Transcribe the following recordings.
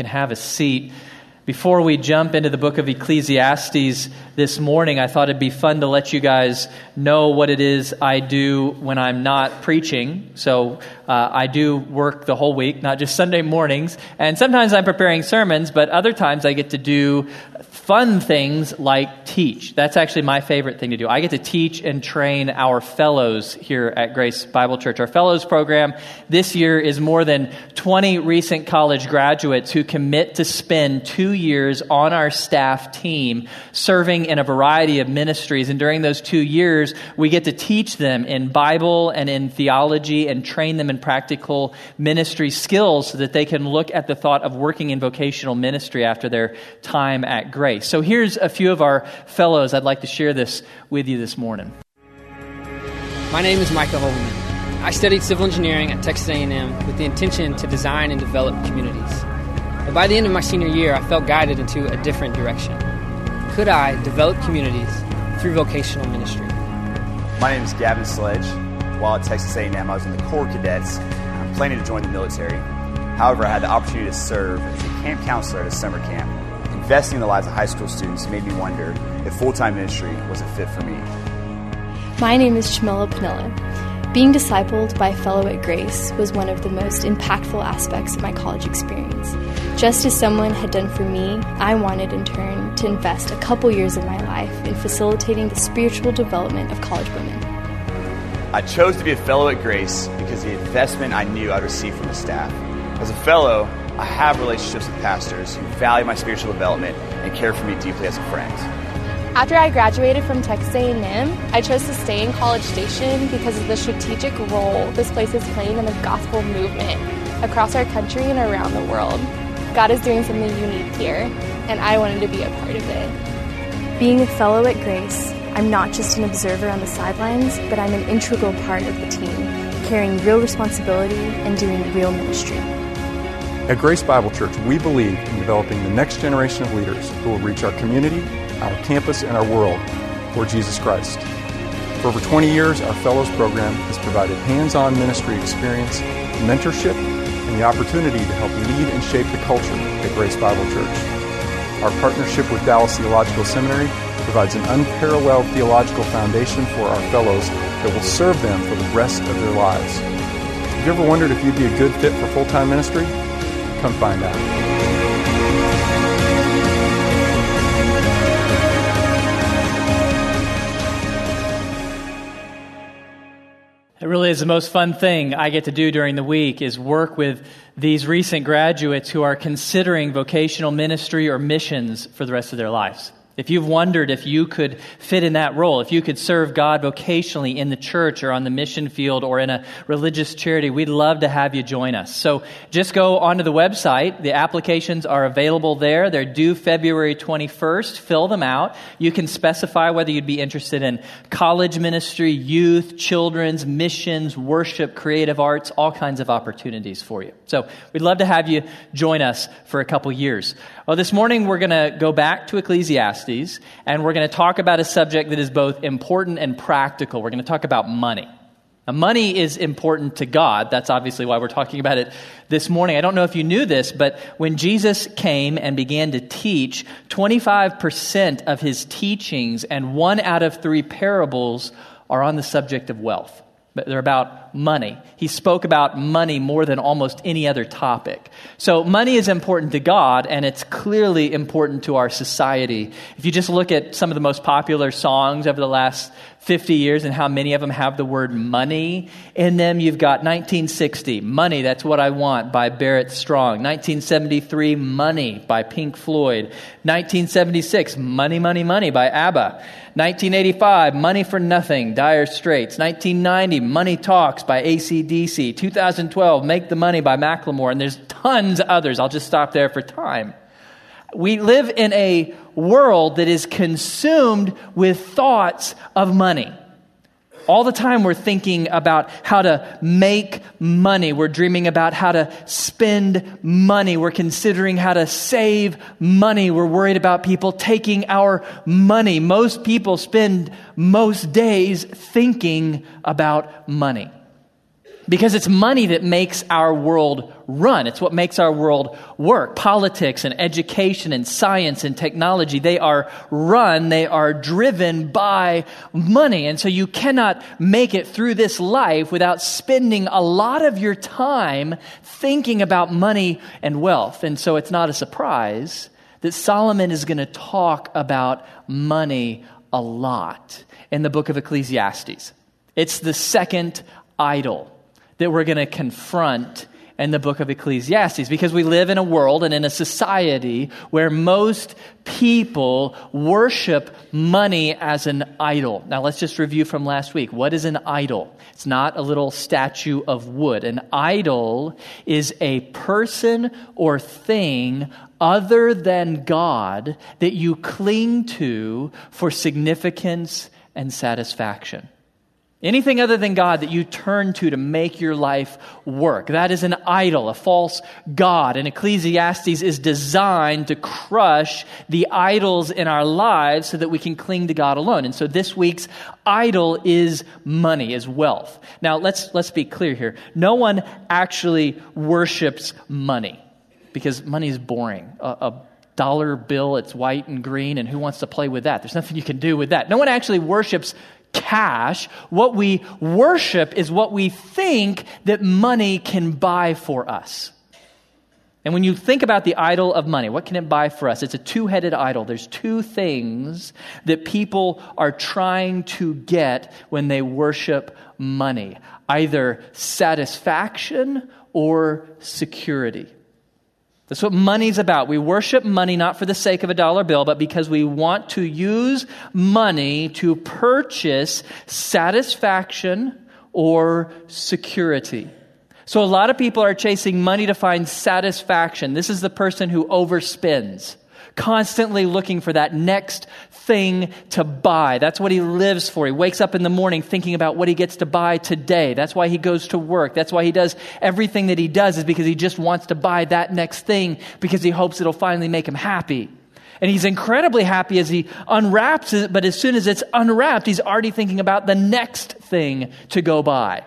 can have a seat. Before we jump into the book of Ecclesiastes this morning, I thought it'd be fun to let you guys know what it is I do when I'm not preaching. So uh, I do work the whole week, not just Sunday mornings. And sometimes I'm preparing sermons, but other times I get to do fun things like teach. That's actually my favorite thing to do. I get to teach and train our fellows here at Grace Bible Church. Our fellows program this year is more than 20 recent college graduates who commit to spend two years on our staff team serving in a variety of ministries. And during those two years, we get to teach them in Bible and in theology and train them in practical ministry skills so that they can look at the thought of working in vocational ministry after their time at Grace. So here's a few of our fellows. I'd like to share this with you this morning. My name is Micah Holman. I studied civil engineering at Texas A&M with the intention to design and develop communities. But by the end of my senior year, I felt guided into a different direction. Could I develop communities through vocational ministry? My name is Gavin Sledge. While at Texas A&M, I was in the Corps Cadets. I'm planning to join the military. However, I had the opportunity to serve as a camp counselor at a summer camp investing in the lives of high school students made me wonder if full time ministry was a fit for me. My name is Shamila Panilla. Being discipled by a fellow at Grace was one of the most impactful aspects of my college experience. Just as someone had done for me, I wanted in turn to invest a couple years of my life in facilitating the spiritual development of college women. I chose to be a fellow at Grace because of the investment I knew I'd receive from the staff. As a fellow, I have relationships with pastors who value my spiritual development and care for me deeply as a friend. After I graduated from Texas A&M, I chose to stay in College Station because of the strategic role this place is playing in the gospel movement across our country and around the world. God is doing something unique here, and I wanted to be a part of it. Being a fellow at Grace, I'm not just an observer on the sidelines, but I'm an integral part of the team, carrying real responsibility and doing real ministry. At Grace Bible Church, we believe in developing the next generation of leaders who will reach our community, our campus, and our world for Jesus Christ. For over 20 years, our Fellows program has provided hands on ministry experience, mentorship, and the opportunity to help lead and shape the culture at Grace Bible Church. Our partnership with Dallas Theological Seminary provides an unparalleled theological foundation for our fellows that will serve them for the rest of their lives. Have you ever wondered if you'd be a good fit for full time ministry? Come find out. It really is the most fun thing I get to do during the week is work with these recent graduates who are considering vocational ministry or missions for the rest of their lives. If you've wondered if you could fit in that role, if you could serve God vocationally in the church or on the mission field or in a religious charity, we'd love to have you join us. So just go onto the website. The applications are available there. They're due February 21st. Fill them out. You can specify whether you'd be interested in college ministry, youth, children's, missions, worship, creative arts, all kinds of opportunities for you. So we'd love to have you join us for a couple years. Well, this morning we're going to go back to Ecclesiastes and we're going to talk about a subject that is both important and practical. We're going to talk about money. Now, money is important to God. That's obviously why we're talking about it this morning. I don't know if you knew this, but when Jesus came and began to teach, 25% of his teachings and one out of three parables are on the subject of wealth they're about money. He spoke about money more than almost any other topic. So, money is important to God, and it's clearly important to our society. If you just look at some of the most popular songs over the last 50 years and how many of them have the word money in them, you've got 1960, Money, That's What I Want by Barrett Strong. 1973, Money by Pink Floyd. 1976, Money, Money, Money by ABBA. 1985, Money for Nothing, Dire Straits. 1990, Money Talks by ACDC. 2012, Make the Money by Macklemore. And there's tons others. I'll just stop there for time. We live in a world that is consumed with thoughts of money. All the time, we're thinking about how to make money. We're dreaming about how to spend money. We're considering how to save money. We're worried about people taking our money. Most people spend most days thinking about money. Because it's money that makes our world run. It's what makes our world work. Politics and education and science and technology, they are run, they are driven by money. And so you cannot make it through this life without spending a lot of your time thinking about money and wealth. And so it's not a surprise that Solomon is going to talk about money a lot in the book of Ecclesiastes. It's the second idol that we're going to confront in the book of Ecclesiastes because we live in a world and in a society where most people worship money as an idol. Now, let's just review from last week. What is an idol? It's not a little statue of wood. An idol is a person or thing other than God that you cling to for significance and satisfaction. Anything other than God that you turn to to make your life work. That is an idol, a false God. And Ecclesiastes is designed to crush the idols in our lives so that we can cling to God alone. And so this week's idol is money, is wealth. Now let's, let's be clear here. No one actually worships money because money is boring. A, a dollar bill, it's white and green, and who wants to play with that? There's nothing you can do with that. No one actually worships cash. What we worship is what we think that money can buy for us. And when you think about the idol of money, what can it buy for us? It's a two headed idol. There's two things that people are trying to get when they worship money either satisfaction or security. That's what money's about. We worship money not for the sake of a dollar bill, but because we want to use money to purchase satisfaction or security. So a lot of people are chasing money to find satisfaction. This is the person who overspends constantly looking for that next thing to buy. That's what he lives for. He wakes up in the morning thinking about what he gets to buy today. That's why he goes to work. That's why he does everything that he does is because he just wants to buy that next thing because he hopes it'll finally make him happy. And he's incredibly happy as he unwraps it, but as soon as it's unwrapped, he's already thinking about the next thing to go buy.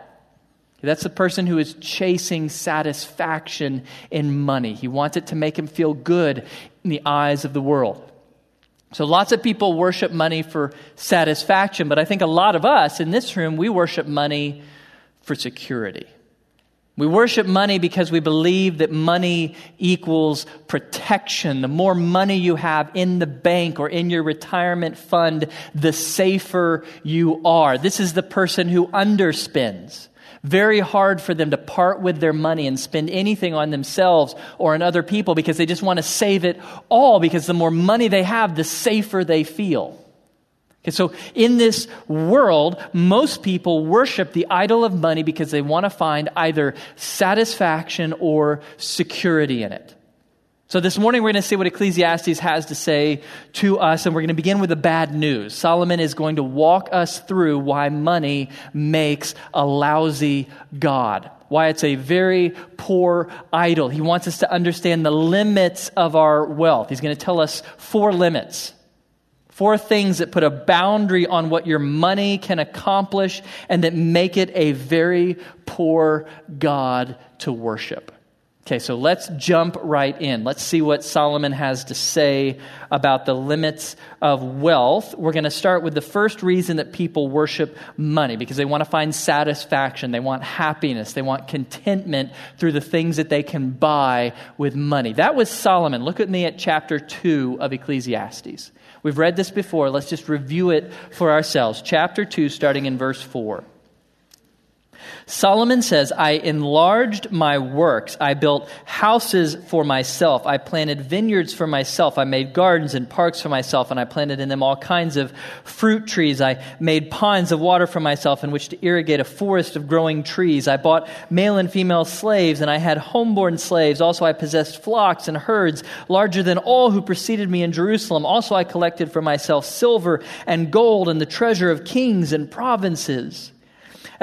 That's the person who is chasing satisfaction in money. He wants it to make him feel good in the eyes of the world. So lots of people worship money for satisfaction, but I think a lot of us in this room, we worship money for security. We worship money because we believe that money equals protection. The more money you have in the bank or in your retirement fund, the safer you are. This is the person who underspends very hard for them to part with their money and spend anything on themselves or on other people because they just want to save it all because the more money they have, the safer they feel. Okay, so in this world, most people worship the idol of money because they want to find either satisfaction or security in it. So, this morning we're going to see what Ecclesiastes has to say to us, and we're going to begin with the bad news. Solomon is going to walk us through why money makes a lousy God, why it's a very poor idol. He wants us to understand the limits of our wealth. He's going to tell us four limits. Four things that put a boundary on what your money can accomplish and that make it a very poor God to worship. Okay, so let's jump right in. Let's see what Solomon has to say about the limits of wealth. We're going to start with the first reason that people worship money because they want to find satisfaction, they want happiness, they want contentment through the things that they can buy with money. That was Solomon. Look at me at chapter 2 of Ecclesiastes. We've read this before. Let's just review it for ourselves. Chapter 2, starting in verse 4. Solomon says, I enlarged my works. I built houses for myself. I planted vineyards for myself. I made gardens and parks for myself, and I planted in them all kinds of fruit trees. I made ponds of water for myself in which to irrigate a forest of growing trees. I bought male and female slaves, and I had homeborn slaves. Also, I possessed flocks and herds larger than all who preceded me in Jerusalem. Also, I collected for myself silver and gold and the treasure of kings and provinces.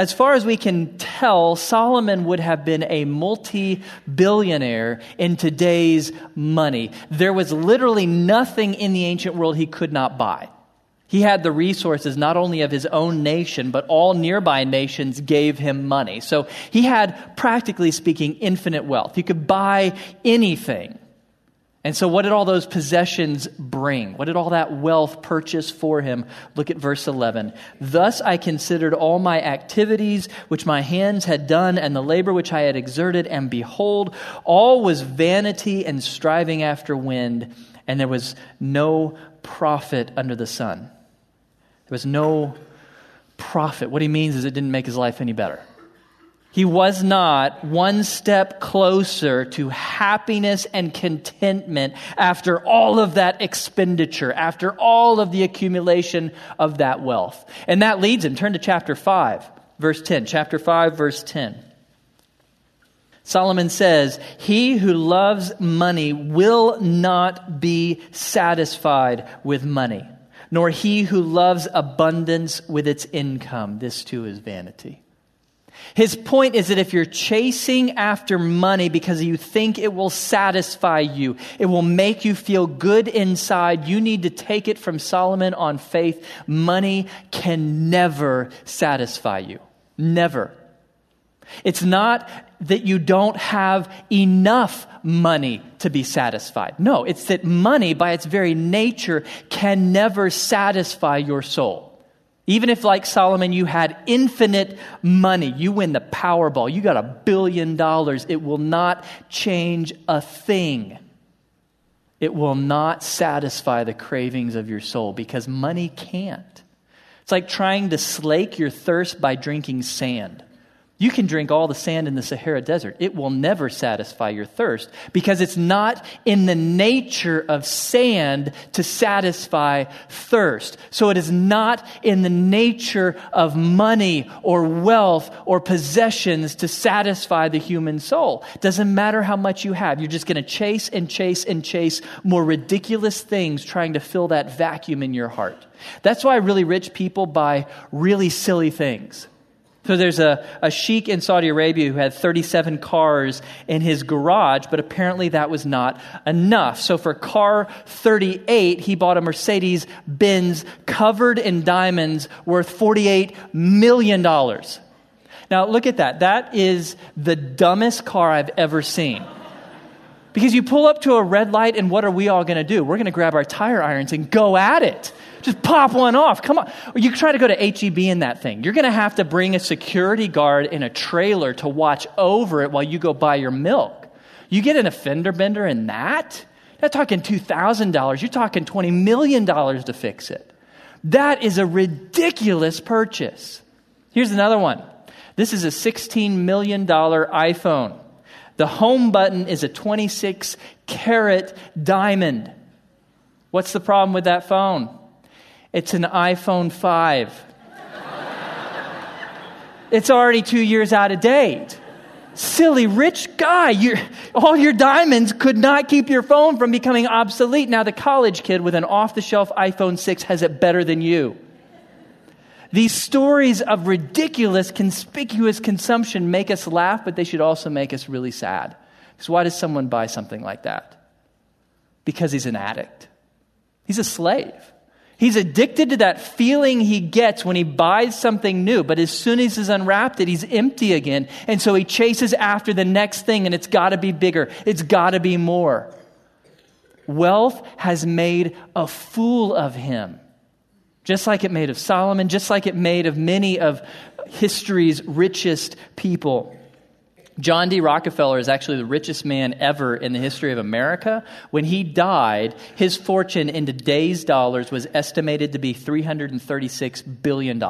As far as we can tell, Solomon would have been a multi billionaire in today's money. There was literally nothing in the ancient world he could not buy. He had the resources not only of his own nation, but all nearby nations gave him money. So he had, practically speaking, infinite wealth. He could buy anything. And so, what did all those possessions bring? What did all that wealth purchase for him? Look at verse 11. Thus I considered all my activities which my hands had done, and the labor which I had exerted, and behold, all was vanity and striving after wind, and there was no profit under the sun. There was no profit. What he means is it didn't make his life any better. He was not one step closer to happiness and contentment after all of that expenditure, after all of the accumulation of that wealth. And that leads him. Turn to chapter 5, verse 10. Chapter 5, verse 10. Solomon says, He who loves money will not be satisfied with money, nor he who loves abundance with its income. This too is vanity. His point is that if you're chasing after money because you think it will satisfy you, it will make you feel good inside, you need to take it from Solomon on faith. Money can never satisfy you. Never. It's not that you don't have enough money to be satisfied. No, it's that money, by its very nature, can never satisfy your soul. Even if, like Solomon, you had infinite money, you win the Powerball, you got a billion dollars, it will not change a thing. It will not satisfy the cravings of your soul because money can't. It's like trying to slake your thirst by drinking sand. You can drink all the sand in the Sahara Desert. It will never satisfy your thirst because it's not in the nature of sand to satisfy thirst. So it is not in the nature of money or wealth or possessions to satisfy the human soul. Doesn't matter how much you have. You're just going to chase and chase and chase more ridiculous things trying to fill that vacuum in your heart. That's why really rich people buy really silly things. So there's a, a sheik in Saudi Arabia who had 37 cars in his garage, but apparently that was not enough. So for car 38, he bought a Mercedes Benz covered in diamonds worth $48 million. Now look at that. That is the dumbest car I've ever seen. Because you pull up to a red light, and what are we all going to do? We're going to grab our tire irons and go at it. Just pop one off. Come on. You try to go to HEB in that thing. You're going to have to bring a security guard in a trailer to watch over it while you go buy your milk. You get an offender bender in that? You're not talking $2,000. You're talking $20 million to fix it. That is a ridiculous purchase. Here's another one. This is a $16 million iPhone. The home button is a 26 carat diamond. What's the problem with that phone? It's an iPhone 5. it's already two years out of date. Silly rich guy, all your diamonds could not keep your phone from becoming obsolete. Now, the college kid with an off the shelf iPhone 6 has it better than you. These stories of ridiculous, conspicuous consumption make us laugh, but they should also make us really sad. Because why does someone buy something like that? Because he's an addict, he's a slave. He's addicted to that feeling he gets when he buys something new, but as soon as he's unwrapped it, he's empty again. And so he chases after the next thing, and it's got to be bigger, it's got to be more. Wealth has made a fool of him, just like it made of Solomon, just like it made of many of history's richest people. John D. Rockefeller is actually the richest man ever in the history of America. When he died, his fortune in today's dollars was estimated to be $336 billion.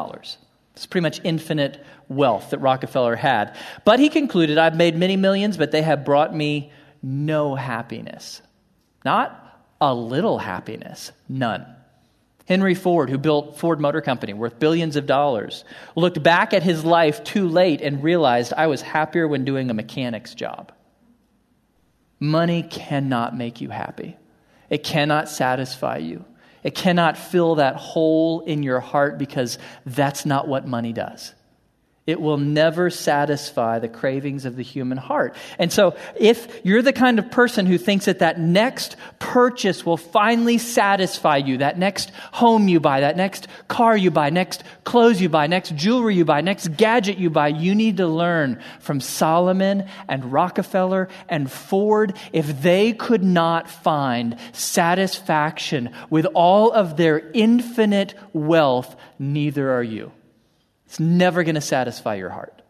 It's pretty much infinite wealth that Rockefeller had. But he concluded, I've made many millions, but they have brought me no happiness. Not a little happiness, none. Henry Ford, who built Ford Motor Company worth billions of dollars, looked back at his life too late and realized I was happier when doing a mechanic's job. Money cannot make you happy. It cannot satisfy you. It cannot fill that hole in your heart because that's not what money does. It will never satisfy the cravings of the human heart. And so, if you're the kind of person who thinks that that next purchase will finally satisfy you, that next home you buy, that next car you buy, next clothes you buy, next jewelry you buy, next gadget you buy, you need to learn from Solomon and Rockefeller and Ford. If they could not find satisfaction with all of their infinite wealth, neither are you. It's never going to satisfy your heart.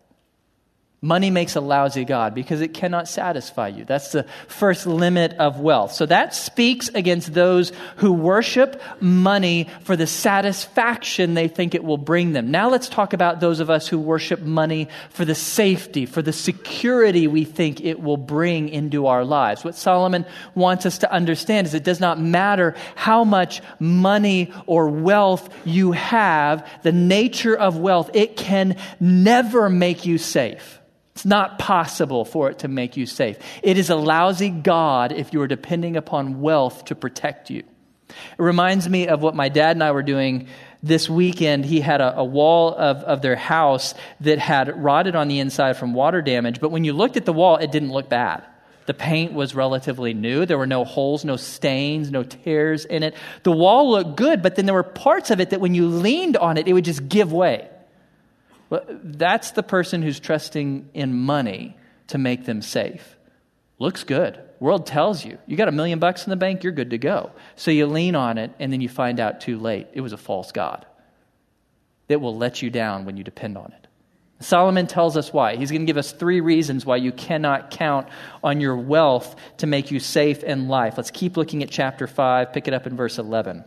Money makes a lousy God because it cannot satisfy you. That's the first limit of wealth. So that speaks against those who worship money for the satisfaction they think it will bring them. Now let's talk about those of us who worship money for the safety, for the security we think it will bring into our lives. What Solomon wants us to understand is it does not matter how much money or wealth you have, the nature of wealth, it can never make you safe. It's not possible for it to make you safe. It is a lousy God if you are depending upon wealth to protect you. It reminds me of what my dad and I were doing this weekend. He had a, a, wall of, of their house that had rotted on the inside from water damage, but when you looked at the wall, it didn't look bad. The paint was relatively new. There were no holes, no stains, no tears in it. The wall looked good, but then there were parts of it that when you leaned on it, it would just give way. Well, that's the person who's trusting in money to make them safe. Looks good. World tells you, you got a million bucks in the bank, you're good to go. So you lean on it, and then you find out too late it was a false God that will let you down when you depend on it. Solomon tells us why. He's going to give us three reasons why you cannot count on your wealth to make you safe in life. Let's keep looking at chapter 5, pick it up in verse 11.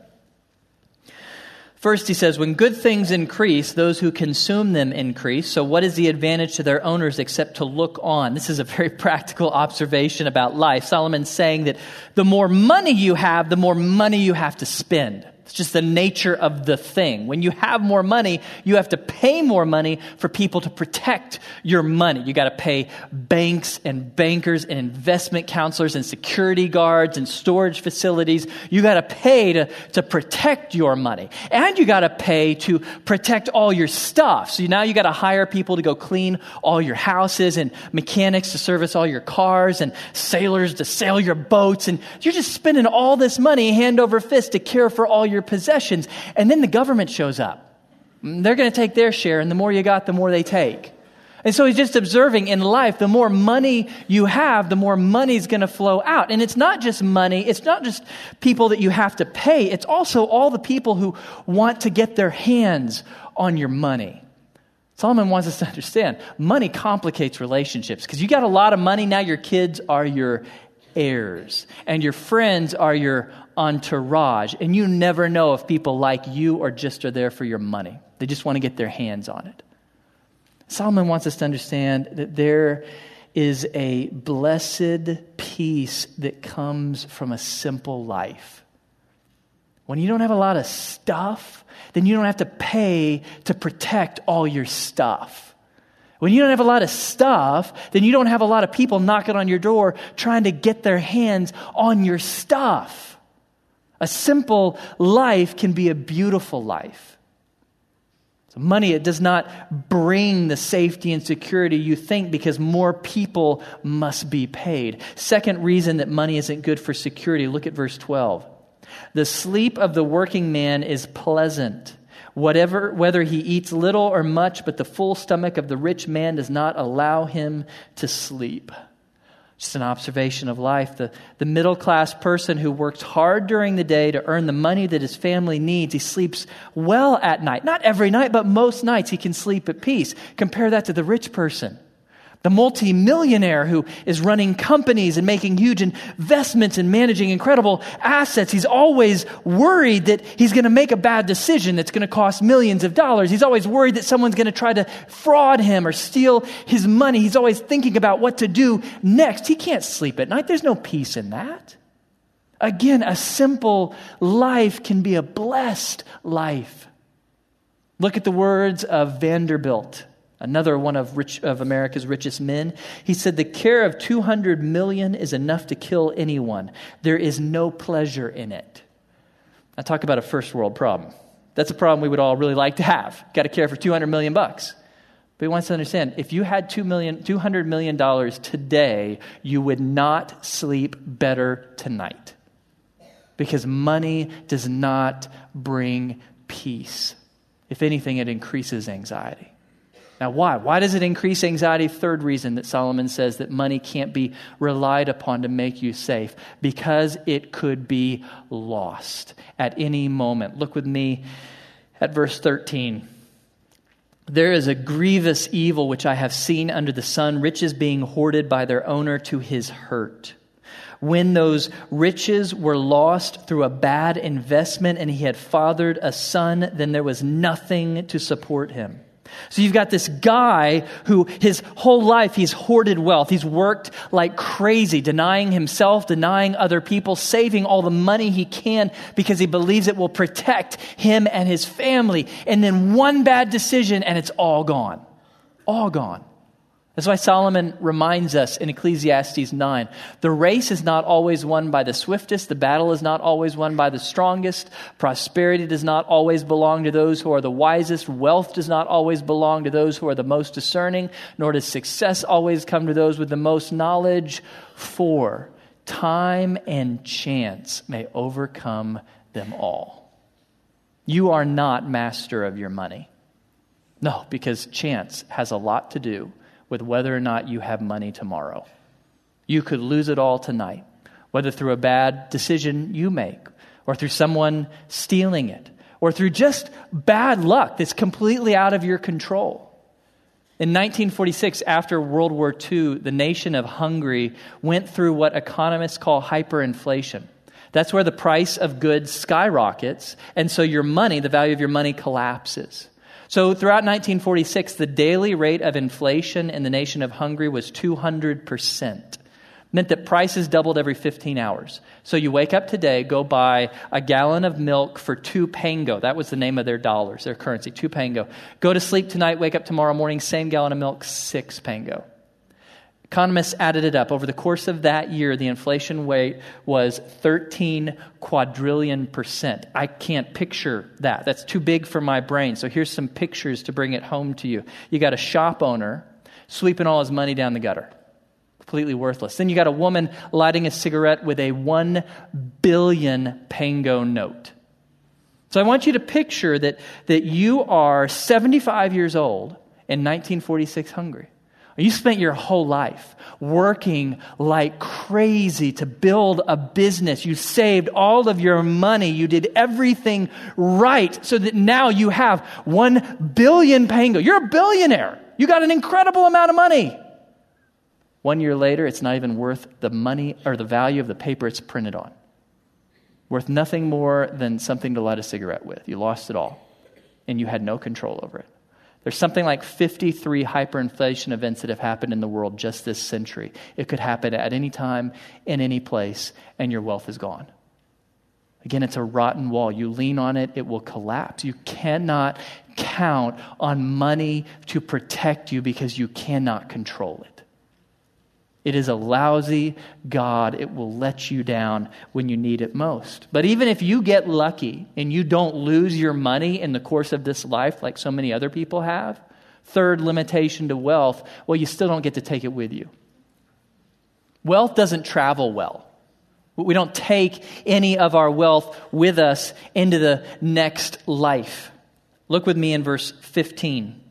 First, he says, when good things increase, those who consume them increase. So, what is the advantage to their owners except to look on? This is a very practical observation about life. Solomon's saying that the more money you have, the more money you have to spend. It's just the nature of the thing. When you have more money, you have to pay more money for people to protect your money. You got to pay banks and bankers and investment counselors and security guards and storage facilities. You got to pay to, to protect your money. And you got to pay to protect all your stuff. So now you got to hire people to go clean all your houses and mechanics to service all your cars and sailors to sail your boats. And you're just spending all this money hand over fist to care for all your your possessions. And then the government shows up. They're going to take their share, and the more you got, the more they take. And so he's just observing in life, the more money you have, the more money's going to flow out. And it's not just money, it's not just people that you have to pay, it's also all the people who want to get their hands on your money. Solomon wants us to understand money complicates relationships because you got a lot of money, now your kids are your heirs, and your friends are your entourage. And you never know if people like you or just are there for your money. They just want to get their hands on it. Solomon wants us to understand that there is a blessed peace that comes from a simple life. When you don't have a lot of stuff, then you don't have to pay to protect all your stuff. When you don't have a lot of stuff, then you don't have a lot of people knocking on your door trying to get their hands on your stuff. A simple life can be a beautiful life. So money, it does not bring the safety and security you think because more people must be paid. Second reason that money isn't good for security, look at verse 12. The sleep of the working man is pleasant. Whatever, whether he eats little or much, but the full stomach of the rich man does not allow him to sleep. Just an observation of life. The, the middle class person who works hard during the day to earn the money that his family needs, he sleeps well at night. Not every night, but most nights he can sleep at peace. Compare that to the rich person the multimillionaire who is running companies and making huge investments and managing incredible assets. He's always worried that he's going to make a bad decision that's going to cost millions of dollars. He's always worried that someone's going to try to fraud him or steal his money. He's always thinking about what to do next. He can't sleep at night. There's no peace in that. Again, a simple life can be a blessed life. Look at the words of Vanderbilt another one of, rich, of America's richest men. He said, The care of 200 million is enough to kill anyone. There is no pleasure in it. I talk about a first world problem. That's a problem we would all really like to have. Got to care for 200 million bucks. But he wants to understand if you had $2 million, $200 million today, you would not sleep better tonight. Because money does not bring peace. If anything, it increases anxiety. Now, why? Why does it increase anxiety? Third reason that Solomon says that money can't be relied upon to make you safe because it could be lost at any moment. Look with me at verse 13. There is a grievous evil which I have seen under the sun, riches being hoarded by their owner to his hurt. When those riches were lost through a bad investment and he had fathered a son, then there was nothing to support him. So you've got this guy who his whole life he's hoarded wealth. He's worked like crazy, denying himself, denying other people, saving all the money he can because he believes it will protect him and his family. And then one bad decision and it's all gone. All gone. That's why Solomon reminds us in Ecclesiastes 9 the race is not always won by the swiftest, the battle is not always won by the strongest, prosperity does not always belong to those who are the wisest, wealth does not always belong to those who are the most discerning, nor does success always come to those with the most knowledge. For time and chance may overcome them all. You are not master of your money. No, because chance has a lot to do with whether or not you have money tomorrow. You could lose it all tonight, whether through a bad decision you make, or through someone stealing it, or through just bad luck that's completely out of your control. In 1946, after World War II, the nation of Hungary went through what economists call hyperinflation. That's where the price of goods skyrockets, and so your money, the value of your money, collapses. So, throughout 1946, the daily rate of inflation in the nation of Hungary was 200%. Meant that prices doubled every 15 hours. So, you wake up today, go buy a gallon of milk for two pango. That was the name of their dollars, their currency, two pango. Go to sleep tonight, wake up tomorrow morning, same gallon of milk, six pango. Economists added it up. Over the course of that year, the inflation rate was 13 quadrillion percent. I can't picture that. That's too big for my brain. So here's some pictures to bring it home to you. You got a shop owner sweeping all his money down the gutter. Completely worthless. Then you got a woman lighting a cigarette with a 1 billion pango note. So I want you to picture that, that you are 75 years old in 1946 Hungary. You spent your whole life working like crazy to build a business. You saved all of your money. You did everything right so that now you have one billion pango. You're a billionaire. You got an incredible amount of money. One year later, it's not even worth the money or the value of the paper it's printed on. Worth nothing more than something to light a cigarette with. You lost it all, and you had no control over it. There's something like 53 hyperinflation events that have happened in the world just this century. It could happen at any time, in any place, and your wealth is gone. Again, it's a rotten wall. You lean on it, it will collapse. You cannot count on money to protect you because you cannot control it. It is a lousy God. It will let you down when you need it most. But even if you get lucky and you don't lose your money in the course of this life like so many other people have, third limitation to wealth, well, you still don't get to take it with you. Wealth doesn't travel well. We don't take any of our wealth with us into the next life. Look with me in verse 15.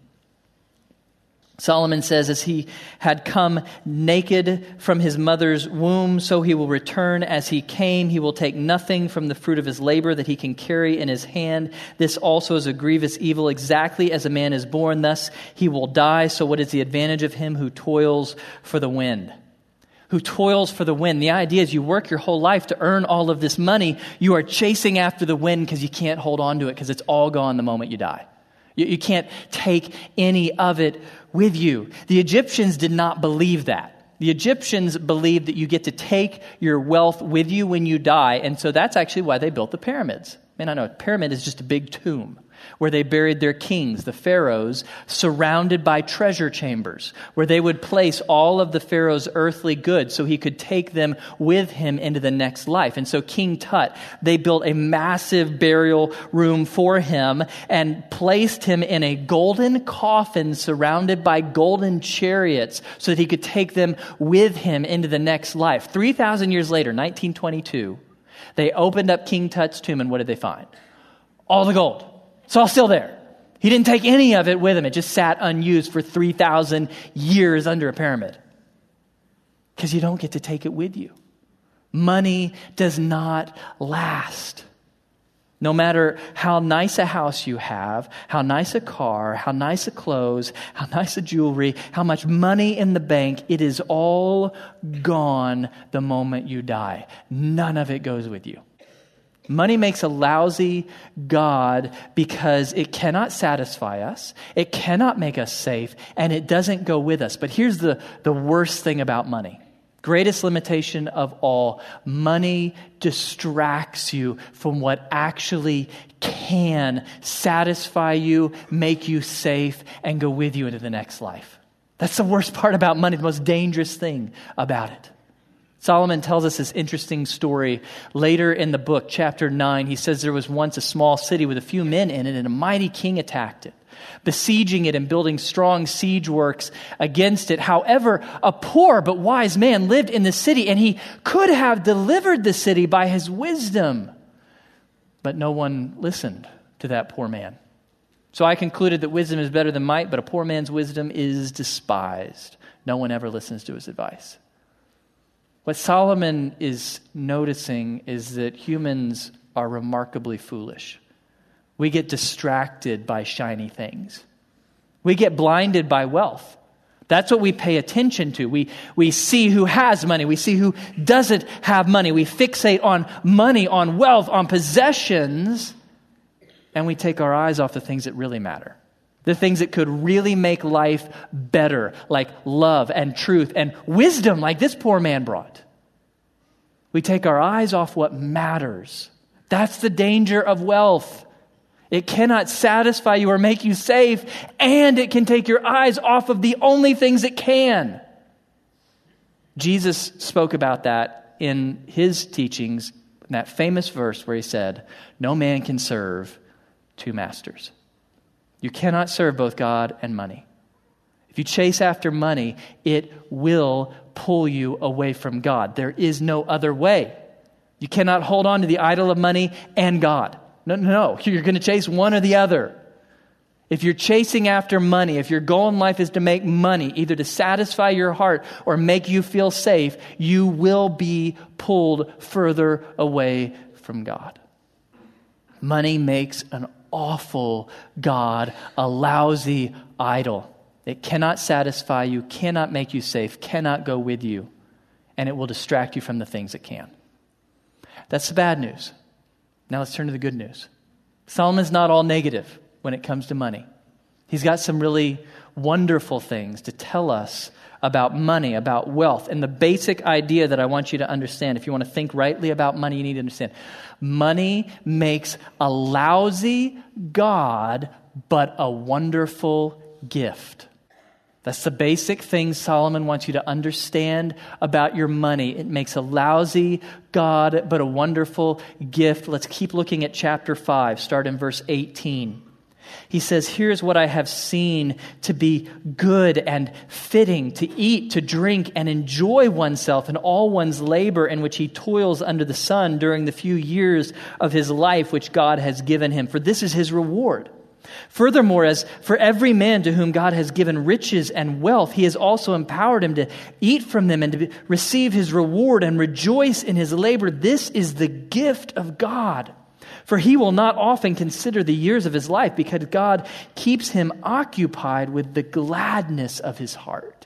Solomon says, As he had come naked from his mother's womb, so he will return as he came. He will take nothing from the fruit of his labor that he can carry in his hand. This also is a grievous evil, exactly as a man is born. Thus he will die. So, what is the advantage of him who toils for the wind? Who toils for the wind. The idea is you work your whole life to earn all of this money. You are chasing after the wind because you can't hold on to it because it's all gone the moment you die. You, you can't take any of it with you. The Egyptians did not believe that. The Egyptians believed that you get to take your wealth with you when you die, and so that's actually why they built the pyramids. Not know, a pyramid is just a big tomb where they buried their kings, the pharaohs, surrounded by treasure chambers, where they would place all of the pharaoh's earthly goods so he could take them with him into the next life. And so King Tut, they built a massive burial room for him and placed him in a golden coffin surrounded by golden chariots so that he could take them with him into the next life. 3,000 years later, 1922, they opened up King Tut's tomb and what did they find? All the gold. It's all still there. He didn't take any of it with him. It just sat unused for 3,000 years under a pyramid. Because you don't get to take it with you. Money does not last. No matter how nice a house you have, how nice a car, how nice a clothes, how nice a jewelry, how much money in the bank, it is all gone the moment you die. None of it goes with you. Money makes a lousy God because it cannot satisfy us, it cannot make us safe, and it doesn't go with us. But here's the, the worst thing about money greatest limitation of all money distracts you from what actually can satisfy you, make you safe, and go with you into the next life. That's the worst part about money, the most dangerous thing about it. Solomon tells us this interesting story later in the book, chapter 9. He says there was once a small city with a few men in it, and a mighty king attacked it, besieging it and building strong siege works against it. However, a poor but wise man lived in the city, and he could have delivered the city by his wisdom. But no one listened to that poor man. So I concluded that wisdom is better than might, but a poor man's wisdom is despised. No one ever listens to his advice. What Solomon is noticing is that humans are remarkably foolish. We get distracted by shiny things, we get blinded by wealth. That's what we pay attention to. We, we see who has money. We see who doesn't have money. We fixate on money, on wealth, on possessions, and we take our eyes off the things that really matter. The things that could really make life better, like love and truth and wisdom, like this poor man brought. We take our eyes off what matters. That's the danger of wealth. It cannot satisfy you or make you safe, and it can take your eyes off of the only things it can. Jesus spoke about that in his teachings, in that famous verse where he said, No man can serve two masters. You cannot serve both God and money. If you chase after money, it will pull you away from God. There is no other way. You cannot hold on to the idol of money and God. No, no, no. You're going to chase one or the other. If you're chasing after money, if your goal in life is to make money, either to satisfy your heart or make you feel safe, you will be pulled further away from God. Money makes an awful God, a lousy idol. It cannot satisfy you, cannot make you safe, cannot go with you, and it will distract you from the things it can. That's the bad news. Now let's turn to the good news. Solomon's not all negative when it comes to money. He's got some really wonderful things to tell us about money, about wealth. And the basic idea that I want you to understand, if you want to think rightly about money, you need to understand money makes a lousy God, but a wonderful gift. That's the basic thing Solomon wants you to understand about your money. It makes a lousy God, but a wonderful gift. Let's keep looking at chapter 5, start in verse 18. He says, Here's what I have seen to be good and fitting to eat, to drink, and enjoy oneself in all one's labor in which he toils under the sun during the few years of his life which God has given him. For this is his reward. Furthermore, as for every man to whom God has given riches and wealth, he has also empowered him to eat from them and to receive his reward and rejoice in his labor. This is the gift of God. For he will not often consider the years of his life because God keeps him occupied with the gladness of his heart.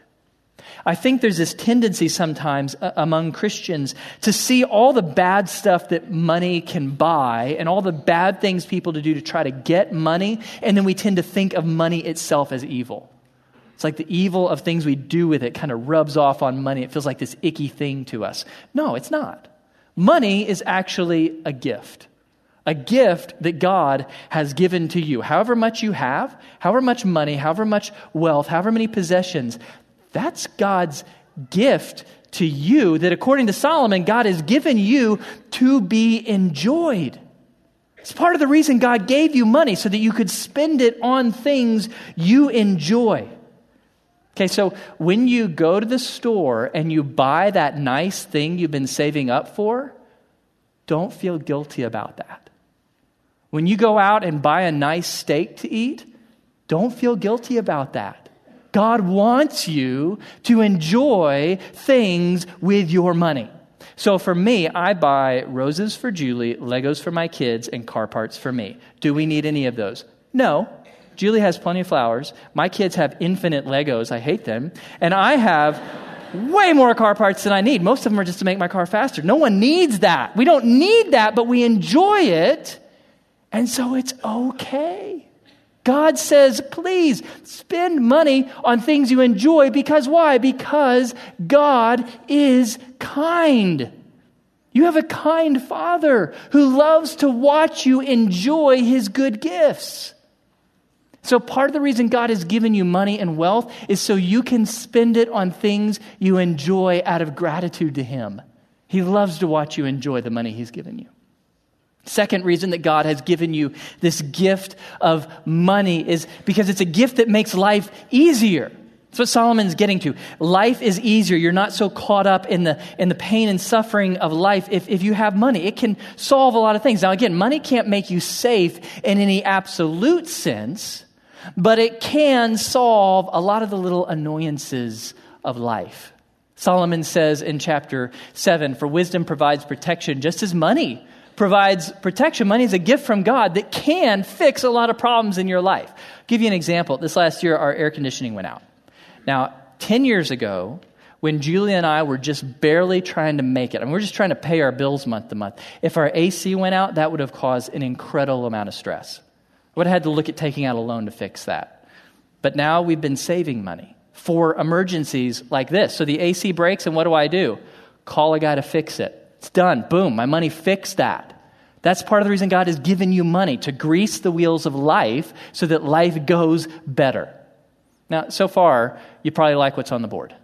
I think there's this tendency sometimes uh, among Christians to see all the bad stuff that money can buy and all the bad things people to do to try to get money, and then we tend to think of money itself as evil. It's like the evil of things we do with it kind of rubs off on money. It feels like this icky thing to us. No, it's not. Money is actually a gift a gift that God has given to you. However much you have, however much money, however much wealth, however many possessions, that's God's gift to you that according to Solomon, God has given you to be enjoyed. It's part of the reason God gave you money so that you could spend it on things you enjoy. Okay, so when you go to the store and you buy that nice thing you've been saving up for, don't feel guilty about that. When you go out and buy a nice steak to eat, don't feel guilty about that. God wants you to enjoy things with your money. So for me, I buy roses for Julie, Legos for my kids, and car parts for me. Do we need any of those? No. Julie has plenty of flowers. My kids have infinite Legos. I hate them. And I have way more car parts than I need. Most of them are just to make my car faster. No one needs that. We don't need that, but we enjoy it. And so it's okay. God says, please spend money on things you enjoy because why? Because God is kind. You have a kind father who loves to watch you enjoy his good gifts. So, part of the reason God has given you money and wealth is so you can spend it on things you enjoy out of gratitude to Him. He loves to watch you enjoy the money He's given you. Second reason that God has given you this gift of money is because it's a gift that makes life easier. That's what Solomon's getting to. Life is easier. You're not so caught up in the, in the pain and suffering of life if, if you have money. It can solve a lot of things. Now, again, money can't make you safe in any absolute sense, but it can solve a lot of the little annoyances of life. Solomon says in chapter 7 For wisdom provides protection just as money provides protection. Money is a gift from God that can fix a lot of problems in your life. I'll give you an example. This last year, our air conditioning went out. Now, 10 years ago, when Julia and I were just barely trying to make it, and we're just trying to pay our bills month to month, if our AC went out, that would have caused an incredible amount of stress. I would have had to look at taking out a loan to fix that. But now we've been saving money for emergencies like this. So the AC breaks, and what do I do? Call a guy to fix it. It's done. Boom. My money fixed that. That's part of the reason God has given you money to grease the wheels of life so that life goes better. Now, so far, you probably like what's on the board.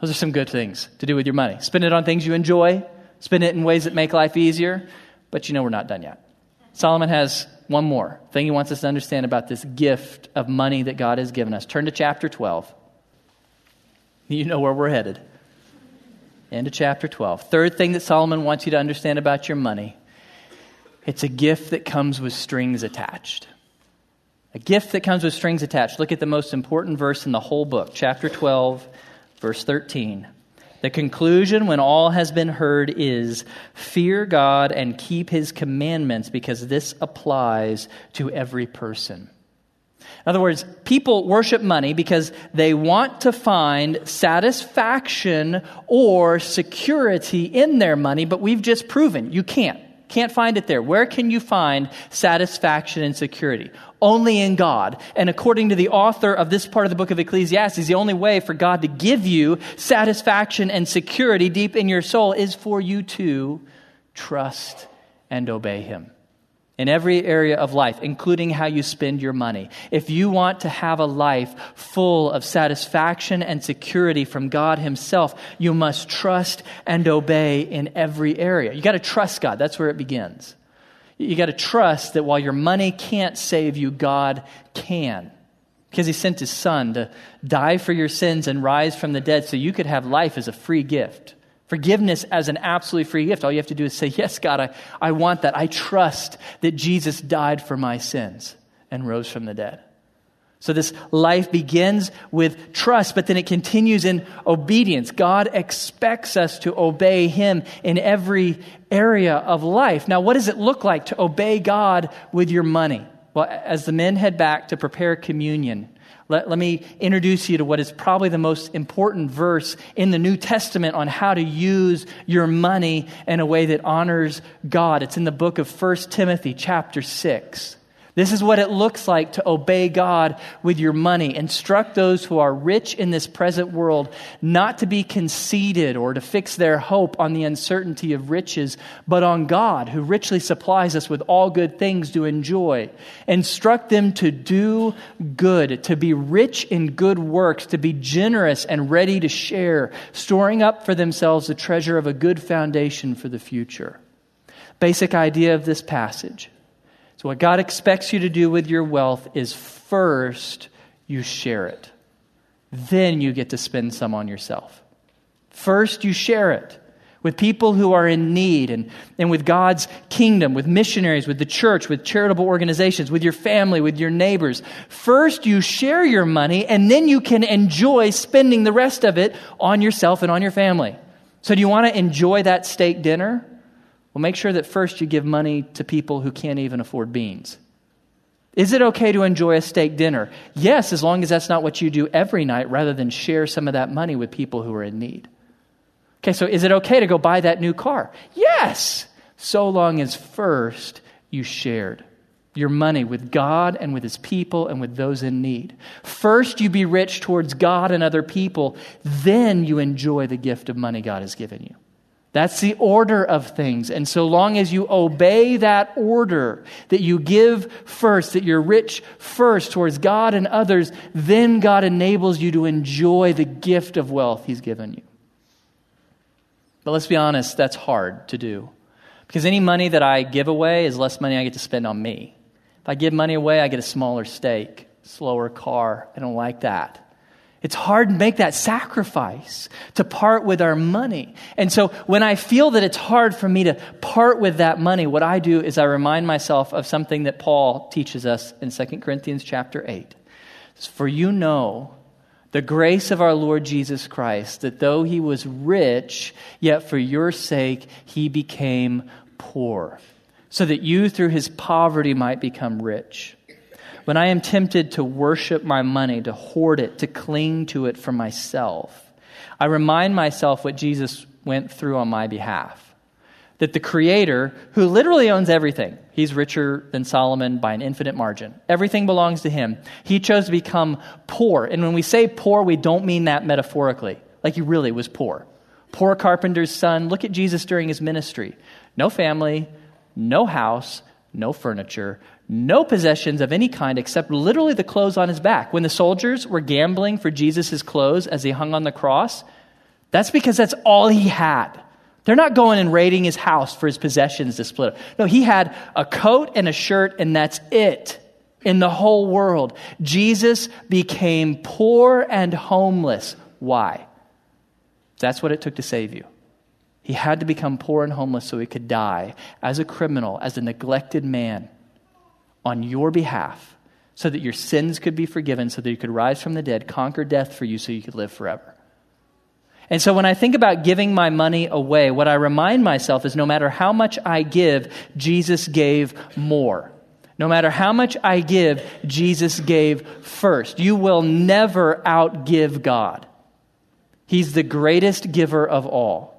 Those are some good things to do with your money. Spend it on things you enjoy, spend it in ways that make life easier, but you know we're not done yet. Solomon has one more thing he wants us to understand about this gift of money that God has given us. Turn to chapter 12. You know where we're headed. Into chapter 12. Third thing that Solomon wants you to understand about your money it's a gift that comes with strings attached. A gift that comes with strings attached. Look at the most important verse in the whole book, chapter 12, verse 13. The conclusion, when all has been heard, is fear God and keep his commandments because this applies to every person. In other words, people worship money because they want to find satisfaction or security in their money, but we've just proven you can't. Can't find it there. Where can you find satisfaction and security? Only in God. And according to the author of this part of the book of Ecclesiastes, the only way for God to give you satisfaction and security deep in your soul is for you to trust and obey Him in every area of life, including how you spend your money. If you want to have a life full of satisfaction and security from God Himself, you must trust and obey in every area. You got to trust God. That's where it begins. You got to trust that while your money can't save you, God can. Because He sent His Son to die for your sins and rise from the dead so you could have life as a free gift. Forgiveness as an absolutely free gift. All you have to do is say, Yes, God, I, I want that. I trust that Jesus died for my sins and rose from the dead. So this life begins with trust, but then it continues in obedience. God expects us to obey Him in every area of life. Now, what does it look like to obey God with your money? Well, as the men head back to prepare communion, let, let me introduce you to what is probably the most important verse in the New Testament on how to use your money in a way that honors God. It's in the book of 1 Timothy, chapter 6. This is what it looks like to obey God with your money. Instruct those who are rich in this present world not to be conceited or to fix their hope on the uncertainty of riches, but on God, who richly supplies us with all good things to enjoy. Instruct them to do good, to be rich in good works, to be generous and ready to share, storing up for themselves the treasure of a good foundation for the future. Basic idea of this passage so, what God expects you to do with your wealth is first you share it, then you get to spend some on yourself. First, you share it with people who are in need and, and with God's kingdom, with missionaries, with the church, with charitable organizations, with your family, with your neighbors. First, you share your money, and then you can enjoy spending the rest of it on yourself and on your family. So, do you want to enjoy that steak dinner? Well, make sure that first you give money to people who can't even afford beans. Is it okay to enjoy a steak dinner? Yes, as long as that's not what you do every night rather than share some of that money with people who are in need. Okay, so is it okay to go buy that new car? Yes, so long as first you shared your money with God and with His people and with those in need. First, you be rich towards God and other people, then you enjoy the gift of money God has given you. That's the order of things. And so long as you obey that order, that you give first, that you're rich first towards God and others, then God enables you to enjoy the gift of wealth He's given you. But let's be honest, that's hard to do. Because any money that I give away is less money I get to spend on me. If I give money away, I get a smaller steak, slower car. I don't like that. It's hard to make that sacrifice to part with our money. And so when I feel that it's hard for me to part with that money, what I do is I remind myself of something that Paul teaches us in 2 Corinthians chapter 8. For you know the grace of our Lord Jesus Christ, that though he was rich, yet for your sake he became poor, so that you through his poverty might become rich. When I am tempted to worship my money, to hoard it, to cling to it for myself, I remind myself what Jesus went through on my behalf. That the Creator, who literally owns everything, he's richer than Solomon by an infinite margin. Everything belongs to him. He chose to become poor. And when we say poor, we don't mean that metaphorically, like he really was poor. Poor carpenter's son. Look at Jesus during his ministry. No family, no house, no furniture, no possessions of any kind except literally the clothes on his back. When the soldiers were gambling for Jesus' clothes as he hung on the cross, that's because that's all he had. They're not going and raiding his house for his possessions to split up. No, he had a coat and a shirt, and that's it in the whole world. Jesus became poor and homeless. Why? That's what it took to save you. He had to become poor and homeless so he could die as a criminal, as a neglected man on your behalf so that your sins could be forgiven, so that you could rise from the dead, conquer death for you, so you could live forever. And so when I think about giving my money away, what I remind myself is no matter how much I give, Jesus gave more. No matter how much I give, Jesus gave first. You will never outgive God. He's the greatest giver of all.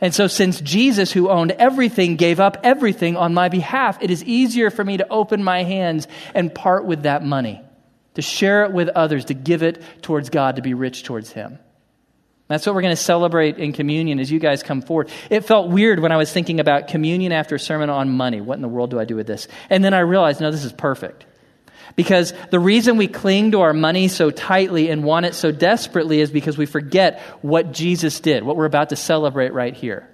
And so, since Jesus, who owned everything, gave up everything on my behalf, it is easier for me to open my hands and part with that money, to share it with others, to give it towards God, to be rich towards Him. That's what we're going to celebrate in communion as you guys come forward. It felt weird when I was thinking about communion after a sermon on money. What in the world do I do with this? And then I realized, no, this is perfect. Because the reason we cling to our money so tightly and want it so desperately is because we forget what Jesus did, what we're about to celebrate right here.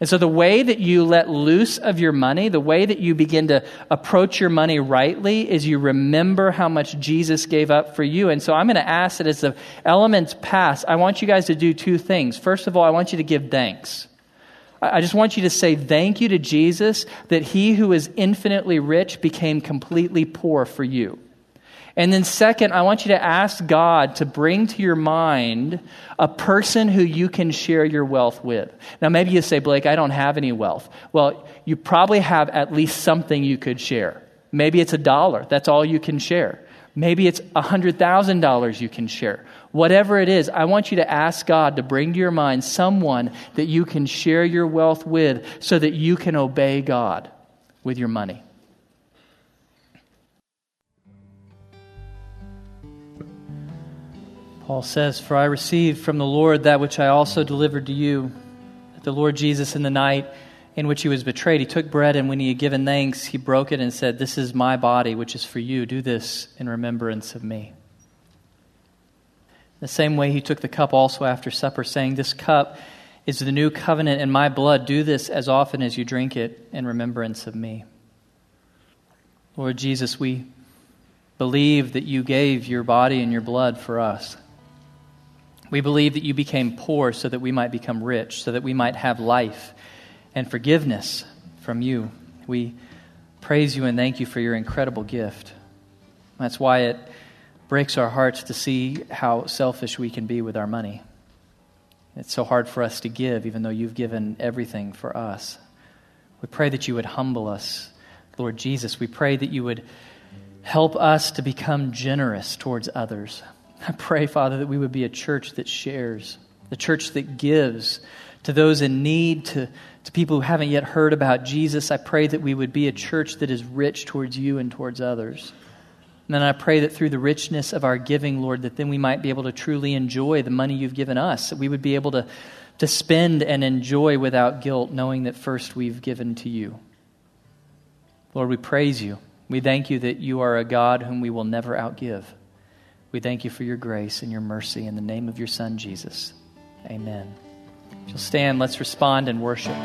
And so, the way that you let loose of your money, the way that you begin to approach your money rightly, is you remember how much Jesus gave up for you. And so, I'm going to ask that as the elements pass, I want you guys to do two things. First of all, I want you to give thanks. I just want you to say thank you to Jesus that he who is infinitely rich became completely poor for you. And then, second, I want you to ask God to bring to your mind a person who you can share your wealth with. Now, maybe you say, Blake, I don't have any wealth. Well, you probably have at least something you could share. Maybe it's a dollar, that's all you can share. Maybe it's $100,000 you can share. Whatever it is, I want you to ask God to bring to your mind someone that you can share your wealth with so that you can obey God with your money. Paul says, For I received from the Lord that which I also delivered to you, that the Lord Jesus in the night in which he was betrayed, he took bread, and when he had given thanks, he broke it and said, This is my body, which is for you. Do this in remembrance of me. The same way he took the cup also after supper, saying, This cup is the new covenant in my blood. Do this as often as you drink it in remembrance of me. Lord Jesus, we believe that you gave your body and your blood for us. We believe that you became poor so that we might become rich, so that we might have life and forgiveness from you. We praise you and thank you for your incredible gift. That's why it breaks our hearts to see how selfish we can be with our money. It's so hard for us to give, even though you've given everything for us. We pray that you would humble us, Lord Jesus. We pray that you would help us to become generous towards others. I pray, Father, that we would be a church that shares, a church that gives to those in need, to, to people who haven't yet heard about Jesus. I pray that we would be a church that is rich towards you and towards others. And then I pray that through the richness of our giving, Lord, that then we might be able to truly enjoy the money you've given us, that we would be able to, to spend and enjoy without guilt, knowing that first we've given to you. Lord, we praise you. We thank you that you are a God whom we will never outgive. We thank you for your grace and your mercy in the name of your Son, Jesus. Amen. If you'll stand, let's respond and worship.